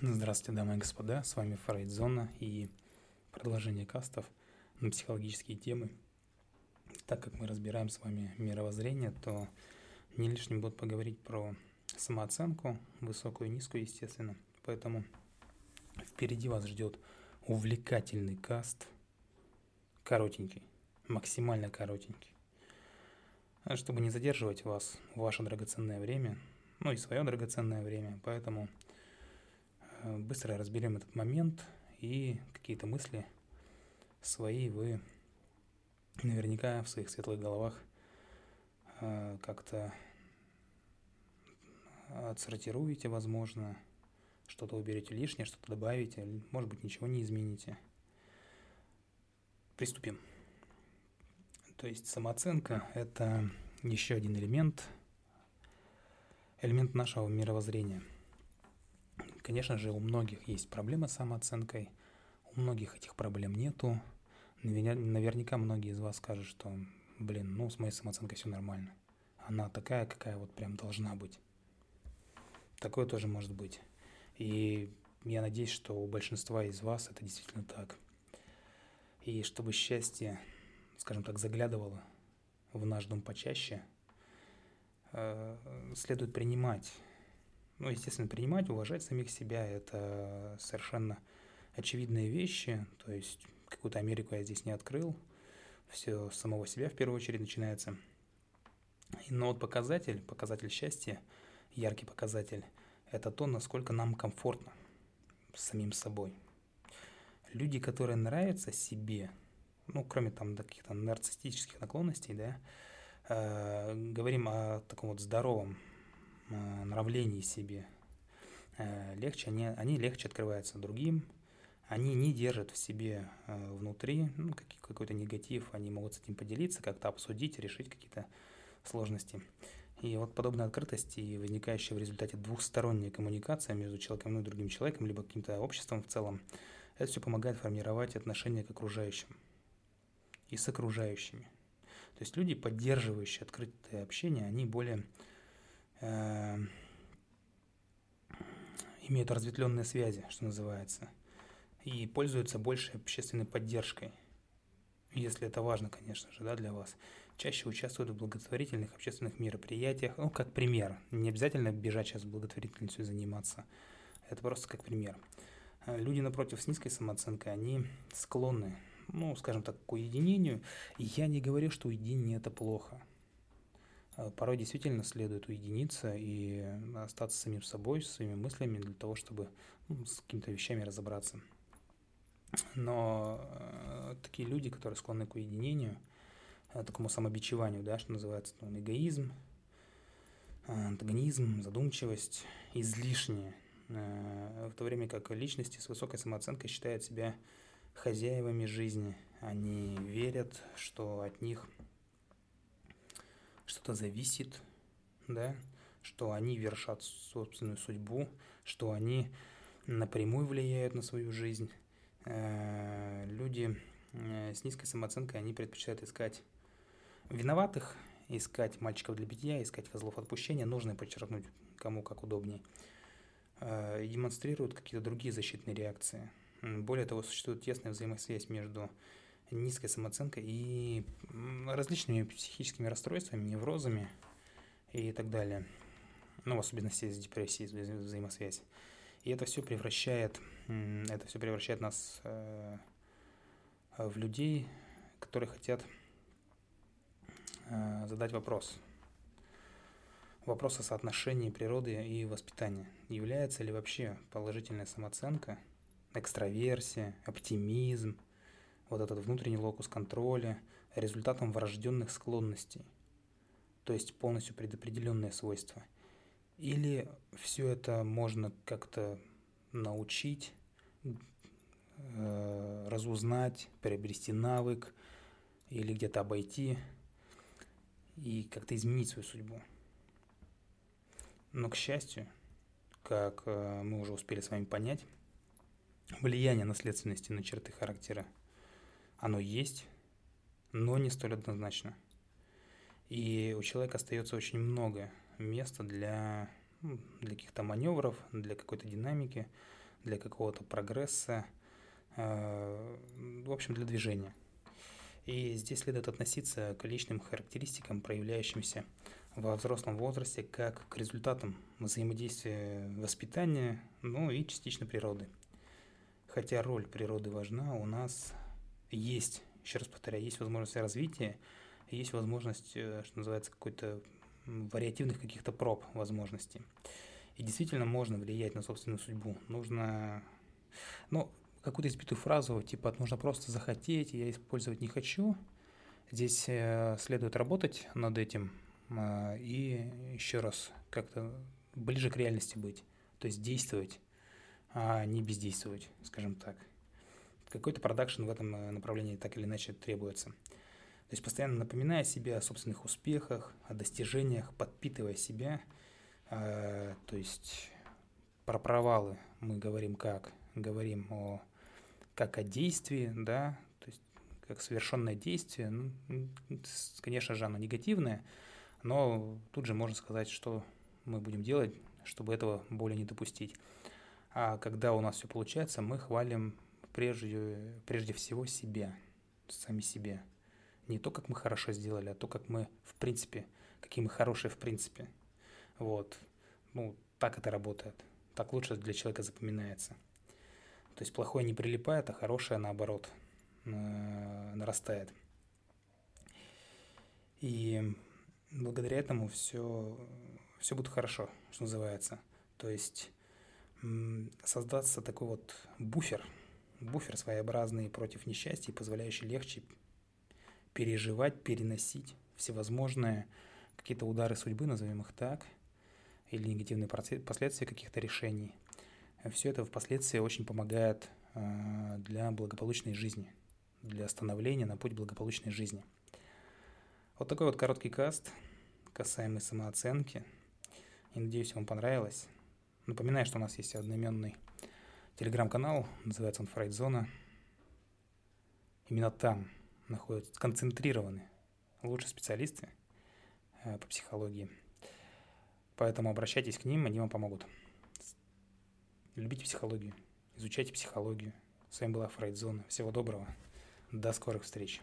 Здравствуйте, дамы и господа, с вами Фрейдзона и продолжение кастов на психологические темы. Так как мы разбираем с вами мировоззрение, то не лишним будет поговорить про самооценку, высокую и низкую, естественно. Поэтому впереди вас ждет увлекательный каст, коротенький, максимально коротенький. Чтобы не задерживать вас ваше драгоценное время, ну и свое драгоценное время, поэтому быстро разберем этот момент и какие-то мысли свои вы наверняка в своих светлых головах э, как-то отсортируете, возможно, что-то уберете лишнее, что-то добавите, может быть, ничего не измените. Приступим. То есть самооценка – это еще один элемент, элемент нашего мировоззрения – Конечно же, у многих есть проблемы с самооценкой, у многих этих проблем нету. Наверняка многие из вас скажут, что, блин, ну с моей самооценкой все нормально. Она такая, какая вот прям должна быть. Такое тоже может быть. И я надеюсь, что у большинства из вас это действительно так. И чтобы счастье, скажем так, заглядывало в наш дом почаще, э, следует принимать ну, естественно, принимать, уважать самих себя – это совершенно очевидные вещи. То есть какую-то Америку я здесь не открыл. Все с самого себя в первую очередь начинается. Но вот показатель, показатель счастья, яркий показатель – это то, насколько нам комфортно с самим собой. Люди, которые нравятся себе, ну, кроме там каких-то нарциссических наклонностей, да, э, говорим о таком вот здоровом нравлений себе э, легче, они, они легче открываются другим, они не держат в себе э, внутри ну, какой-то негатив, они могут с этим поделиться, как-то обсудить, решить какие-то сложности. И вот подобная открытость и возникающая в результате двухсторонняя коммуникация между человеком и другим человеком, либо каким-то обществом в целом, это все помогает формировать отношения к окружающим и с окружающими. То есть люди, поддерживающие открытое общение, они более э, имеют разветвленные связи, что называется, и пользуются большей общественной поддержкой, если это важно, конечно же, да, для вас. Чаще участвуют в благотворительных общественных мероприятиях, ну, как пример. Не обязательно бежать сейчас и заниматься. Это просто как пример. Э, люди, напротив, с низкой самооценкой, они склонны, ну, скажем так, к уединению. Я не говорю, что уединение – это плохо. Э, порой действительно следует уединиться и остаться самим собой, своими мыслями для того, чтобы ну, с какими-то вещами разобраться. Но э, такие люди, которые склонны к уединению, э, такому самобичеванию, да, что называется, ну, эгоизм, э, антагонизм, задумчивость, излишнее, э, в то время как личности с высокой самооценкой считают себя хозяевами жизни. Они верят, что от них – что-то зависит, да, что они вершат собственную судьбу, что они напрямую влияют на свою жизнь. Э, люди э, с низкой самооценкой, они предпочитают искать виноватых, искать мальчиков для битья, искать козлов отпущения, нужно подчеркнуть, кому как удобнее, э, и демонстрируют какие-то другие защитные реакции. Более того, существует тесная взаимосвязь между низкой самооценкой и различными психическими расстройствами, неврозами и так далее. Ну, в особенности с депрессией вза взаимосвязь. И это все превращает, это все превращает нас э, в людей, которые хотят э, задать вопрос. Вопрос о соотношении природы и воспитания. Является ли вообще положительная самооценка, экстраверсия, оптимизм – вот этот внутренний локус контроля результатом врожденных склонностей, то есть полностью предопределенные свойства. Или все это можно как-то научить, э, разузнать, приобрести навык или где-то обойти и как-то изменить свою судьбу. Но, к счастью, как э, мы уже успели с вами понять, влияние наследственности на черты характера оно есть, но не столь однозначно. И у человека остается очень много места для, ну, для каких-то маневров, для какой-то динамики, для какого-то прогресса, э, в общем, для движения. И здесь следует относиться к личным характеристикам, проявляющимся во взрослом возрасте, как к результатам взаимодействия воспитания, ну и частично природы. Хотя роль природы важна, у нас есть, еще раз повторяю, есть возможность развития, есть возможность, э, что называется, какой-то вариативных каких-то проб возможностей. И действительно можно влиять на собственную судьбу. Нужно, ну, какую-то избитую фразу, типа, нужно просто захотеть, я использовать не хочу. Здесь э, следует работать над этим э, и еще раз как-то ближе к реальности быть. То есть действовать, а не бездействовать, скажем так. Какой-то продакшн в этом э, направлении так или иначе требуется. То есть постоянно напоминая себе о собственных успехах, о достижениях, подпитывая себя. Э, то есть про провалы мы говорим как? Говорим о как о действии, да, то есть как совершенное действие. Ну, конечно же, оно негативное, но тут же можно сказать, что мы будем делать, чтобы этого более не допустить. А когда у нас все получается, мы хвалим прежде, прежде всего себя, сами себя не то, как мы хорошо сделали, а то, как мы в принципе, какие мы хорошие в принципе. Вот. Ну, так это работает. Так лучше для человека запоминается. То есть плохое не прилипает, а хорошее, наоборот, нарастает. И благодаря этому все, все будет хорошо, что называется. То есть создаться такой вот буфер, буфер своеобразный против несчастья, позволяющий легче переживать, переносить всевозможные какие-то удары судьбы, назовем их так, или негативные последствия каких-то решений. Все это впоследствии очень помогает э, для благополучной жизни, для становления на путь благополучной жизни. Вот такой вот короткий каст касаемый самооценки. И надеюсь, вам понравилось. Напоминаю, что у нас есть одноименный телеграм-канал, называется он Фрейдзона. Именно там находятся, сконцентрированы лучшие специалисты э, по психологии. Поэтому обращайтесь к ним, они вам помогут. Любите психологию, изучайте психологию. С вами была Фрейдзона. Всего доброго. До скорых встреч.